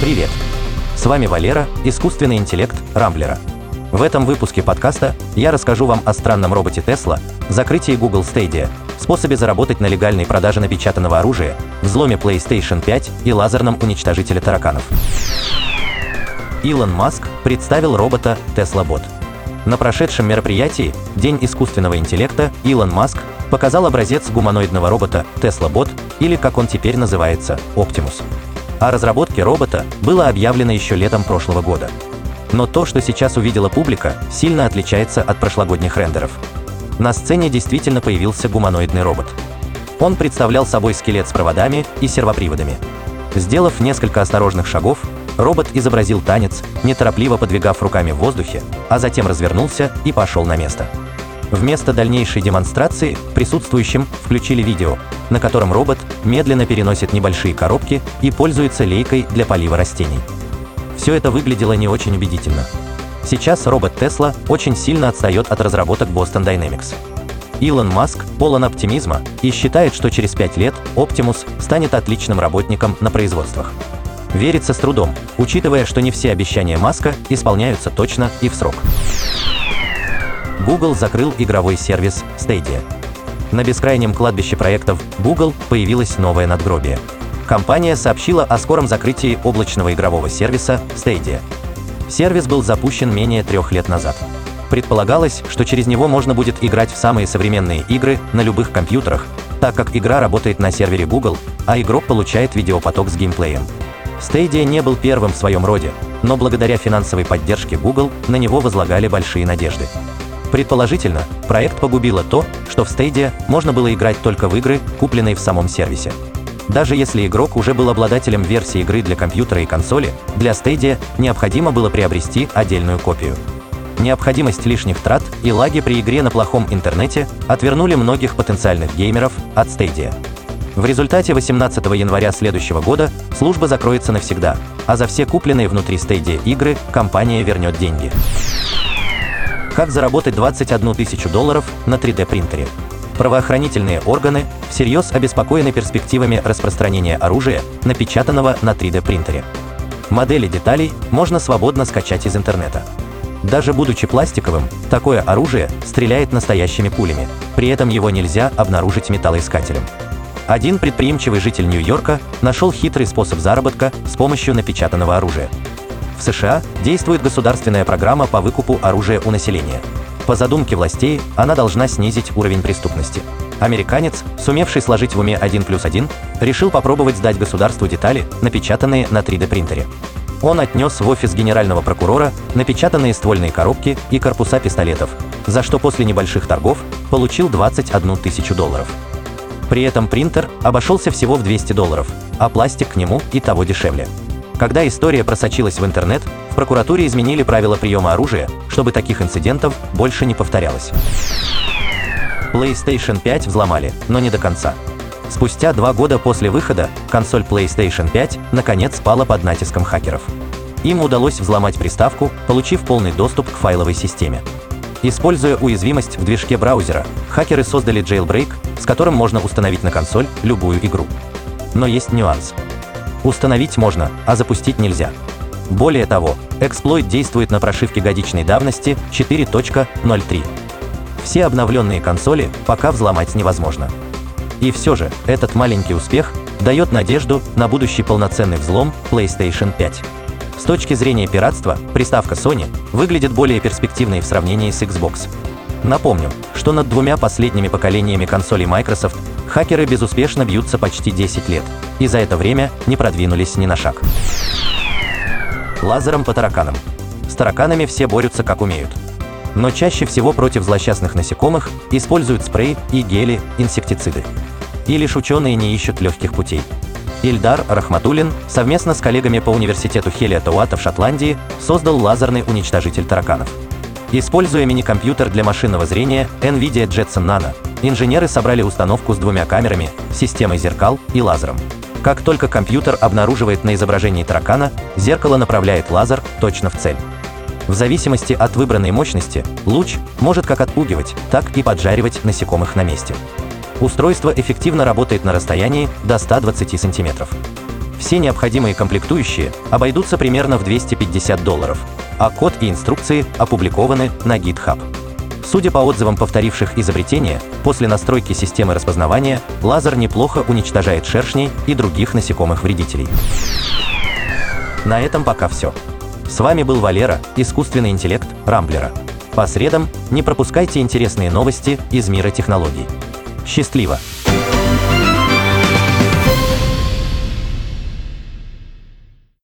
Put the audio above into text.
Привет! С вами Валера, искусственный интеллект Рамблера. В этом выпуске подкаста я расскажу вам о странном роботе Tesla, закрытии Google Stadia, способе заработать на легальной продаже напечатанного оружия, взломе PlayStation 5 и лазерном уничтожителе тараканов. Илон Маск представил робота Tesla Bot. На прошедшем мероприятии День искусственного интеллекта Илон Маск показал образец гуманоидного робота Tesla Bot, или как он теперь называется, Optimus. О разработке робота было объявлено еще летом прошлого года. Но то, что сейчас увидела публика, сильно отличается от прошлогодних рендеров. На сцене действительно появился гуманоидный робот. Он представлял собой скелет с проводами и сервоприводами. Сделав несколько осторожных шагов, робот изобразил танец, неторопливо подвигав руками в воздухе, а затем развернулся и пошел на место. Вместо дальнейшей демонстрации присутствующим включили видео, на котором робот медленно переносит небольшие коробки и пользуется лейкой для полива растений. Все это выглядело не очень убедительно. Сейчас робот Tesla очень сильно отстает от разработок Boston Dynamics. Илон Маск полон оптимизма и считает, что через пять лет Optimus станет отличным работником на производствах. Верится с трудом, учитывая, что не все обещания Маска исполняются точно и в срок. Google закрыл игровой сервис Stadia. На бескрайнем кладбище проектов Google появилось новое надгробие. Компания сообщила о скором закрытии облачного игрового сервиса Stadia. Сервис был запущен менее трех лет назад. Предполагалось, что через него можно будет играть в самые современные игры на любых компьютерах, так как игра работает на сервере Google, а игрок получает видеопоток с геймплеем. Stadia не был первым в своем роде, но благодаря финансовой поддержке Google на него возлагали большие надежды. Предположительно, проект погубило то, что в Stadia можно было играть только в игры, купленные в самом сервисе. Даже если игрок уже был обладателем версии игры для компьютера и консоли, для Stadia необходимо было приобрести отдельную копию. Необходимость лишних трат и лаги при игре на плохом интернете отвернули многих потенциальных геймеров от Stadia. В результате 18 января следующего года служба закроется навсегда, а за все купленные внутри Stadia игры компания вернет деньги. Как заработать 21 тысячу долларов на 3D принтере? Правоохранительные органы всерьез обеспокоены перспективами распространения оружия, напечатанного на 3D принтере. Модели деталей можно свободно скачать из интернета. Даже будучи пластиковым, такое оружие стреляет настоящими пулями, при этом его нельзя обнаружить металлоискателем. Один предприимчивый житель Нью-Йорка нашел хитрый способ заработка с помощью напечатанного оружия. В США действует государственная программа по выкупу оружия у населения. По задумке властей, она должна снизить уровень преступности. Американец, сумевший сложить в уме 1 плюс 1, решил попробовать сдать государству детали, напечатанные на 3D принтере. Он отнес в офис генерального прокурора напечатанные ствольные коробки и корпуса пистолетов, за что после небольших торгов получил 21 тысячу долларов. При этом принтер обошелся всего в 200 долларов, а пластик к нему и того дешевле. Когда история просочилась в интернет, в прокуратуре изменили правила приема оружия, чтобы таких инцидентов больше не повторялось. PlayStation 5 взломали, но не до конца. Спустя два года после выхода консоль PlayStation 5 наконец спала под натиском хакеров. Им удалось взломать приставку, получив полный доступ к файловой системе. Используя уязвимость в движке браузера, хакеры создали jailbreak, с которым можно установить на консоль любую игру. Но есть нюанс. Установить можно, а запустить нельзя. Более того, эксплойт действует на прошивке годичной давности 4.03. Все обновленные консоли пока взломать невозможно. И все же, этот маленький успех дает надежду на будущий полноценный взлом PlayStation 5. С точки зрения пиратства, приставка Sony выглядит более перспективной в сравнении с Xbox. Напомню, что над двумя последними поколениями консолей Microsoft хакеры безуспешно бьются почти 10 лет, и за это время не продвинулись ни на шаг. Лазером по тараканам. С тараканами все борются как умеют. Но чаще всего против злосчастных насекомых используют спрей и гели, инсектициды. И лишь ученые не ищут легких путей. Ильдар Рахматулин совместно с коллегами по университету Хелия в Шотландии создал лазерный уничтожитель тараканов. Используя мини-компьютер для машинного зрения NVIDIA Jetson Nano, инженеры собрали установку с двумя камерами, системой зеркал и лазером. Как только компьютер обнаруживает на изображении таракана, зеркало направляет лазер точно в цель. В зависимости от выбранной мощности, луч может как отпугивать, так и поджаривать насекомых на месте. Устройство эффективно работает на расстоянии до 120 см. Все необходимые комплектующие обойдутся примерно в 250 долларов, а код и инструкции опубликованы на GitHub. Судя по отзывам повторивших изобретение, после настройки системы распознавания лазер неплохо уничтожает шершней и других насекомых-вредителей. На этом пока все. С вами был Валера, искусственный интеллект Рамблера. По средам не пропускайте интересные новости из мира технологий. Счастливо!